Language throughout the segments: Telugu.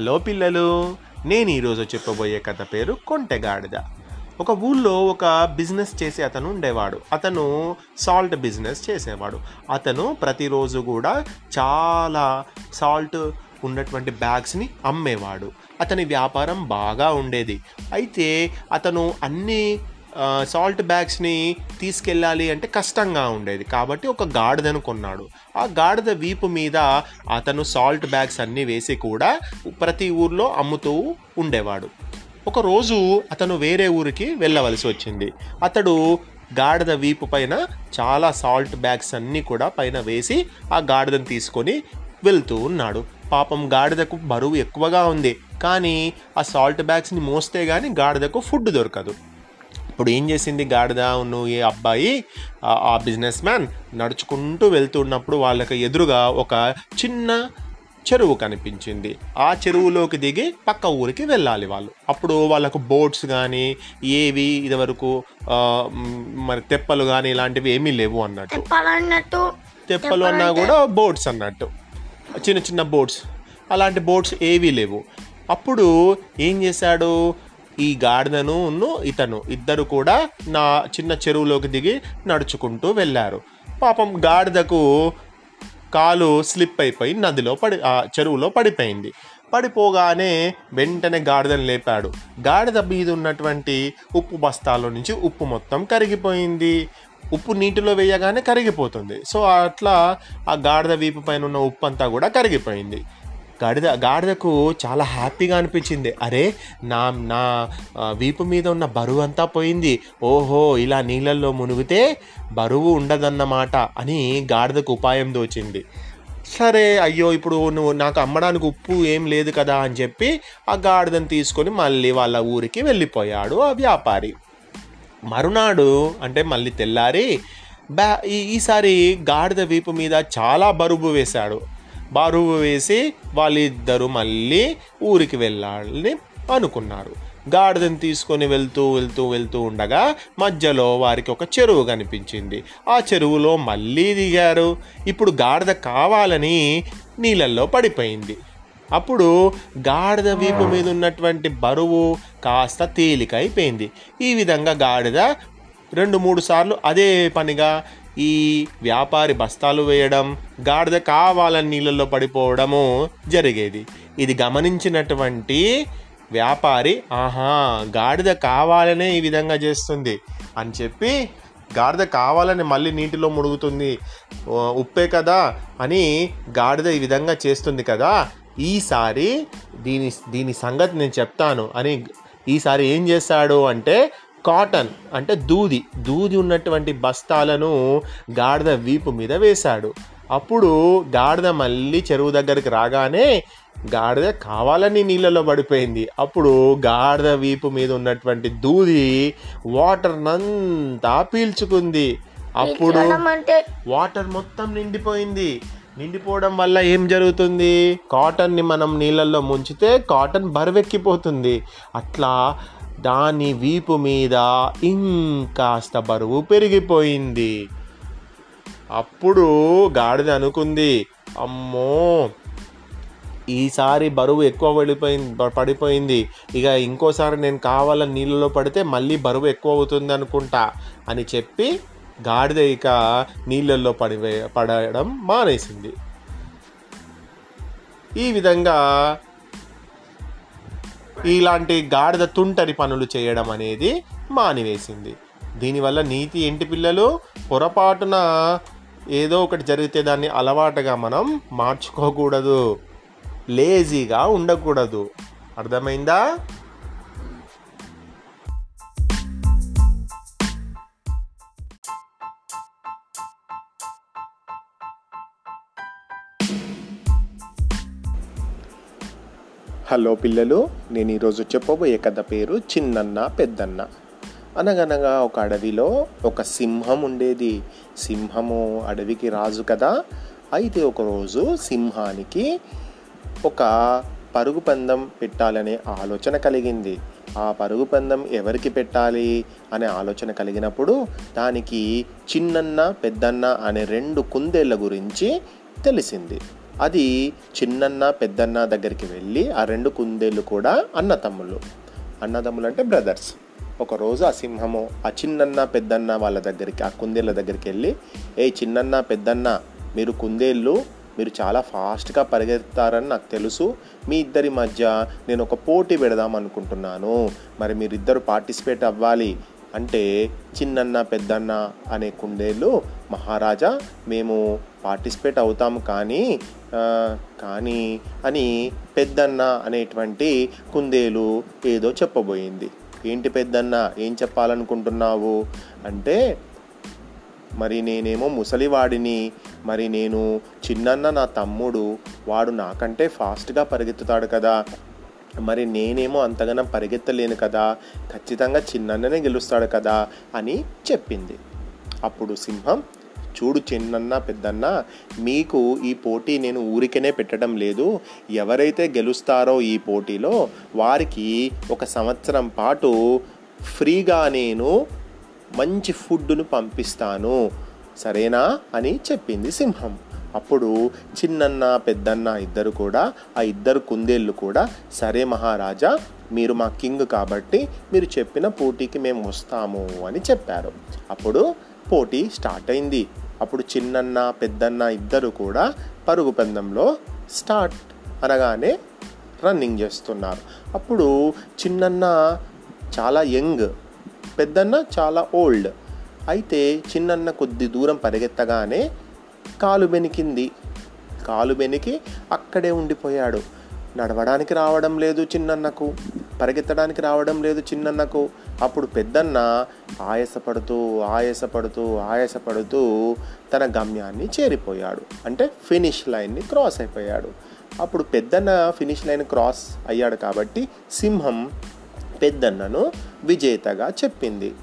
హలో పిల్లలు నేను ఈరోజు చెప్పబోయే కథ పేరు కొంటెగాడిద. ఒక ఊళ్ళో ఒక బిజినెస్ చేసే అతను ఉండేవాడు. అతను సాల్ట్ బిజినెస్ చేసేవాడు. అతను ప్రతిరోజు కూడా చాలా సాల్ట్ ఉన్నటువంటి బ్యాగ్స్ని అమ్మేవాడు. అతని వ్యాపారం బాగా ఉండేది. అయితే అతను అన్ని సాల్ట్ బ్యాగ్స్ని తీసుకెళ్ళాలి అంటే కష్టంగా ఉండేది. కాబట్టి ఒక గాడిదను కొన్నాడు. ఆ గాడిద వీపు మీద అతను సాల్ట్ బ్యాగ్స్ అన్నీ వేసి కూడా ప్రతి ఊర్లో అమ్ముతూ ఉండేవాడు. ఒకరోజు అతను వేరే ఊరికి వెళ్ళవలసి వచ్చింది. అతడు గాడిద వీపు పైన చాలా సాల్ట్ బ్యాగ్స్ అన్నీ కూడా పైన వేసి ఆ గాడిదను తీసుకొని వెళ్తూ ఉన్నాడు. పాపం గాడిదకు బరువు ఎక్కువగా ఉంది. కానీ ఆ సాల్ట్ బ్యాగ్స్ని మోస్తే కానీ గాడిదకు ఫుడ్ దొరకదు. ఇప్పుడు ఏం చేసింది? గాడిద ఉన్న ఈ అబ్బాయి ఆ- బిజినెస్ మ్యాన్ నడుచుకుంటూ వెళ్తున్నప్పుడు వాళ్ళకి ఎదురుగా ఒక చిన్న చెరువు కనిపించింది. ఆ చెరువులోకి దిగి పక్క ఊరికి వెళ్ళాలి వాళ్ళు. అప్పుడు వాళ్ళకు బోట్స్ కానీ ఏవి ఇదివరకు మరి తెప్పలు కానీ ఇలాంటివి ఏమీ లేవు అన్నట్టు. తెప్పలు అన్నా కూడా బోట్స్ అన్నట్టు. చిన్న చిన్న బోట్స్ అలాంటి బోట్స్ ఏవీ లేవు. అప్పుడు ఏం చేశాడు? ఈ గాడిదను ఇతను. ఇద్దరు కూడా నా చిన్న చెరువులోకి దిగి నడుచుకుంటూ వెళ్ళారు. పాపం గాడిదకు కాలు స్లిప్ అయిపోయి నదిలో పడి ఆ చెరువులో పడిపోయింది. పడిపోగానే వెంటనే గాడిదను లేపాడు. గాడిద మీద ఉన్నటువంటి ఉప్పు బస్తాలో నుంచి ఉప్పు మొత్తం కరిగిపోయింది. ఉప్పు నీటిలో వేయగానే కరిగిపోతుంది. సో అట్లా ఆ గాడిద వీపు పైన ఉన్న ఉప్పు అంతా కూడా కరిగిపోయింది. గాడిద గాడిదకు చాలా హ్యాపీగా అనిపించింది. అరే నా నా వీపు మీద ఉన్న బరువు అంతా పోయింది. ఓహో ఇలా నీళ్ళల్లో మునిగితే బరువు ఉండదన్నమాట అని గాడిదకు ఉపాయం దోచింది. సరే అయ్యో ఇప్పుడు నువ్వు నాకు అమ్మడానికి ఉప్పు ఏం లేదు కదా అని చెప్పి ఆ గాడిదను తీసుకొని మళ్ళీ వాళ్ళ ఊరికి వెళ్ళిపోయాడు ఆ వ్యాపారి. మరునాడు అంటే మళ్ళీ తెల్లారి బ్యా ఈసారి గాడిద వీపు మీద చాలా బరువు వేశాడు. బరువు వేసి వాళ్ళిద్దరూ మళ్ళీ ఊరికి వెళ్ళాలని అనుకున్నారు. గాడిదని తీసుకొని వెళ్తూ వెళ్తూ వెళ్తూ ఉండగా మధ్యలో వారికి ఒక చెరువు కనిపించింది. ఆ చెరువులో మళ్ళీ దిగారు. ఇప్పుడు గాడిద కావాలని నీళ్ళల్లో పడిపోయింది. అప్పుడు గాడిద వీపు మీద ఉన్నటువంటి బరువు కాస్త తేలిక అయిపోయింది ఈ విధంగా గాడిద రెండు మూడు సార్లు అదే పనిగా ఈ వ్యాపారి బస్తాలు వేయడం గాడిద కావాలని నీళ్ళల్లో పడిపోవడము జరిగేది. ఇది గమనించినటువంటి వ్యాపారి ఆహా గాడిద కావాలనే ఈ విధంగా చేస్తుంది అని చెప్పి గాడిద కావాలని మళ్ళీ నీటిలో ముడుగుతుంది ఉప్పే కదా అని గాడిద ఈ విధంగా చేస్తుంది కదా ఈసారి దీని దీని సంగతి నేను చెప్తాను అని ఈసారి ఏం చేస్తాడు అంటే కాటన్ అంటే దూది. దూది ఉన్నటువంటి బస్తాలను గాడిద వీపు మీద వేశాడు. అప్పుడు గాడిద మళ్ళీ చెరువు దగ్గరికి రాగానే గాడిద కావాలని నీళ్ళలో పడిపోయింది. అప్పుడు గాడిద వీపు మీద ఉన్నటువంటి దూది వాటర్ నంతా పీల్చుకుంది. అప్పుడు వాటర్ మొత్తం నిండిపోయింది. నిండిపోవడం వల్ల ఏం జరుగుతుంది? కాటన్ని మనం నీళ్ళల్లో ముంచితే కాటన్ బరువెక్కిపోతుంది. అట్లా దాని వీపు మీద ఇంకాస్త బరువు పెరిగిపోయింది. అప్పుడు గాడిద అనుకుంది అమ్మో! ఈసారి బరువు ఎక్కువ పడిపోయింది పడిపోయింది. ఇక ఇంకోసారి నేను కావాలని నీళ్ళలో పడితే మళ్ళీ బరువు ఎక్కువ అవుతుంది అనుకుంటా అని చెప్పి గాడిద ఇక నీళ్ళల్లో పడి పడడం మానేసింది. ఈ విధంగా ఇలాంటి గాడిద తుంటరి పనులు చేయడం అనేది మానివేసింది. దీనివల్ల నీతి ఇంటి పిల్లలు? పొరపాటున ఏదో ఒకటి జరిగితే దాన్ని అలవాటుగా మనం మార్చుకోకూడదు. లేజీగా ఉండకూడదు. అర్థమైందా? హలో పిల్లలు నేను ఈరోజు చెప్పబోయే కథ పేరు చిన్నన్న పెద్దన్న. అనగనగా ఒక అడవిలో ఒక సింహం ఉండేది. సింహము అడవికి రాజు కదా. అయితే ఒకరోజు సింహానికి ఒక పరుగు పందెం పెట్టాలనే ఆలోచన కలిగింది. ఆ పరుగు పందెం ఎవరికి పెట్టాలి అనే ఆలోచన కలిగినప్పుడు దానికి చిన్నన్న పెద్దన్న అనే రెండు కుందేళ్ళ గురించి తెలిసింది. అది చిన్నన్న పెద్దన్న దగ్గరికి వెళ్ళి ఆ రెండు కుందేళ్ళు కూడా అన్నతమ్ములు. అన్నదమ్ములు అంటే బ్రదర్స్ ఒకరోజు ఆ సింహము ఆ చిన్నన్న పెద్దన్న వాళ్ళ దగ్గరికి ఆ కుందేళ్ళ దగ్గరికి వెళ్ళి ఏ చిన్నన్న పెద్దన్న మీరు కుందేళ్ళు మీరు చాలా ఫాస్ట్గా పరిగెత్తారని నాకు తెలుసు. మీ ఇద్దరి మధ్య నేను ఒక పోటీ పెడదాం అనుకుంటున్నాను. మరి మీరిద్దరు పార్టిసిపేట్ అవ్వాలి. అంటే చిన్నన్న పెద్దన్న అనే కుందేళ్ళు మహారాజా మేము పార్టిసిపేట్ అవుతాము కానీ కానీ అని పెద్దన్న అనేటువంటి కుందేలు ఏదో చెప్పబోయింది. ఏంటి పెద్దన్న? ఏం చెప్పాలనుకుంటున్నావు? అంటే మరి నేనేమో ముసలివాడిని మరి నేను చిన్నన్న నా తమ్ముడు వాడు నాకంటే ఫాస్ట్గా పరిగెత్తుతాడు కదా. మరి నేనేమో అంతగానం పరిగెత్తలేను కదా. ఖచ్చితంగా చిన్నన్ననే గెలుస్తాడు కదా అని చెప్పింది. అప్పుడు సింహం చూడు చిన్నన్న పెద్దన్న మీకు ఈ పోటీ నేను ఊరికనే పెట్టడం లేదు. ఎవరైతే గెలుస్తారో ఈ పోటీలో వారికి ఒక సంవత్సరం పాటు ఫ్రీగా నేను మంచి ఫుడ్ను పంపిస్తాను. సరేనా అని చెప్పింది సింహం. అప్పుడు చిన్నన్న పెద్దన్న ఇద్దరు కూడా ఆ ఇద్దరు కుందేళ్ళు కూడా సరే మహారాజా మీరు మా కింగ్ కాబట్టి మీరు చెప్పిన పోటీకి మేము వస్తాము అని చెప్పారు. అప్పుడు పోటీ స్టార్ట్ అయింది. అప్పుడు చిన్నన్న పెద్దన్న ఇద్దరు కూడా పరుగు పందెంలో స్టార్ట్ అనగానే రన్నింగ్ చేస్తున్నారు. అప్పుడు చిన్నన్న చాలా యంగ్ పెద్దన్న చాలా ఓల్డ్. అయితే చిన్నన్న కొద్ది దూరం పరిగెత్తగానే కాలు బెనికింది. కాలు బెనికి అక్కడే ఉండిపోయాడు. నడవడానికి రావడం లేదు చిన్నన్నకు. పరిగెత్తడానికి రావడం లేదు చిన్నన్నకు. అప్పుడు పెద్దన్న ఆయాసపడుతూ ఆయాసపడుతూ ఆయాసపడుతూ తన గమ్యాన్ని చేరిపోయాడు. అంటే ఫినిష్ లైన్ని క్రాస్ అయిపోయాడు. అప్పుడు పెద్దన్న ఫినిష్ లైన్ క్రాస్ అయ్యాడు కాబట్టి సింహం పెద్దన్నను విజేతగా చెప్పింది.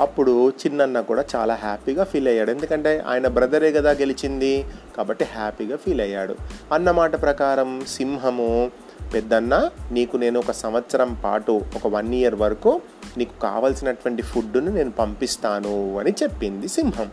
అప్పుడు చిన్నన్న కూడా చాలా హ్యాపీగా ఫీల్ అయ్యాడు. ఎందుకంటే ఆయన బ్రదరే కదా గెలిచింది కాబట్టి హ్యాపీగా ఫీల్ అయ్యాడు. అన్నమాట ప్రకారం సింహము పెద్దన్న నీకు నేను ఒక సంవత్సరం పాటు ఒక వన్ ఇయర్ వరకు నీకు కావలసినటువంటి ఫుడ్ను నేను పంపిస్తాను అని చెప్పింది సింహం.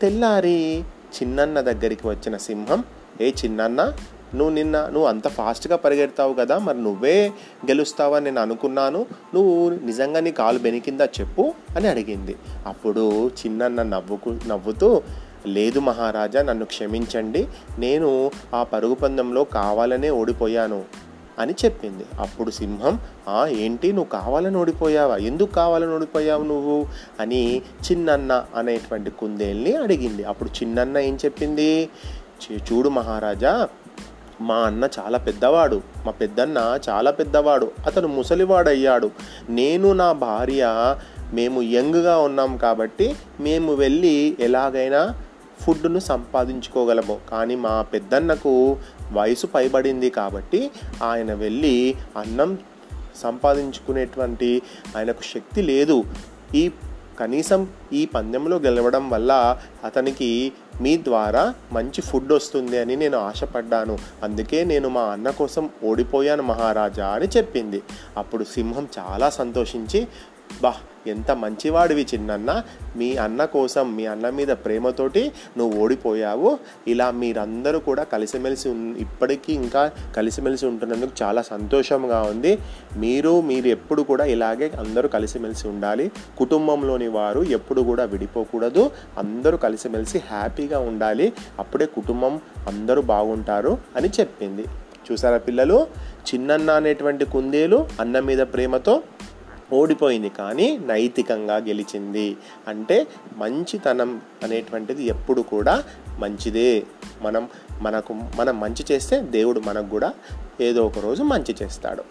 తెల్లారి చిన్నన్న దగ్గరికి వచ్చిన సింహం ఏ చిన్నన్న నువ్వు నిన్న నువ్వు అంత ఫాస్ట్గా పరిగెడతావు కదా మరి నువ్వే గెలుస్తావని నేను అనుకున్నాను. నువ్వు నిజంగా నీ కాలు బెనికిందా చెప్పు అని అడిగింది. అప్పుడు చిన్నన్న నవ్వుకు నవ్వుతూ లేదు మహారాజా నన్ను క్షమించండి. నేను ఆ పరుగు పందెంలో కావాలనే ఓడిపోయాను అని చెప్పింది. అప్పుడు సింహం "ఆ, ఏంటి? నువ్వు కావాలని ఓడిపోయావా? ఎందుకు కావాలని ఓడిపోయావు నువ్వు? అని చిన్నన్న అనేటువంటి కుందేల్ని అడిగింది. అప్పుడు చిన్నన్న ఏం చెప్పింది? చూడు మహారాజా మా అన్న చాలా పెద్దవాడు. మా పెద్దన్న చాలా పెద్దవాడు. అతను ముసలివాడయ్యాడు. నేను నా భార్య మేము యంగ్గా ఉన్నాం కాబట్టి మేము వెళ్ళి ఎలాగైనా ఫుడ్ను సంపాదించుకోగలము. కానీ మా పెద్దన్నకు వయసు పైబడింది కాబట్టి ఆయన వెళ్ళి అన్నం సంపాదించుకునేటువంటి ఆయనకు శక్తి లేదు. ఈ కనీసం ఈ పందెంలో గెలవడం వల్ల అతనికి మీ ద్వారా మంచి ఫుడ్ వస్తుంది అని నేను ఆశపడ్డాను. అందుకే నేను మా అన్న కోసం ఓడిపోయాను మహారాజా అని చెప్పింది. అప్పుడు సింహం చాలా సంతోషించి బా ఎంత మంచివాడివి చిన్నన్న. మీ అన్న కోసం మీ అన్న మీద ప్రేమతోటి నువ్వు ఓడిపోయావు. ఇలా మీరందరూ కూడా కలిసిమెలిసి ఇప్పటికీ ఇంకా కలిసిమెలిసి ఉంటున్నందుకు చాలా సంతోషంగా ఉంది. మీరు మీరు ఎప్పుడు కూడా ఇలాగే అందరూ కలిసిమెలిసి ఉండాలి. కుటుంబంలోని వారు ఎప్పుడు కూడా విడిపోకూడదు. అందరూ కలిసిమెలిసి హ్యాపీగా ఉండాలి. అప్పుడే కుటుంబం అందరూ బాగుంటారు అని చెప్పింది. చూసారా పిల్లలు? చిన్నన్న అనేటువంటి కుందేలు అన్న మీద ప్రేమతో ఓడిపోయింది కానీ నైతికంగా గెలిచింది. అంటే మంచితనం అనేటువంటిది ఎప్పుడు కూడా మంచిదే. మనం మనకు మనం మంచి చేస్తే దేవుడు మనకు కూడా ఏదో ఒక రోజు మంచి చేస్తాడు.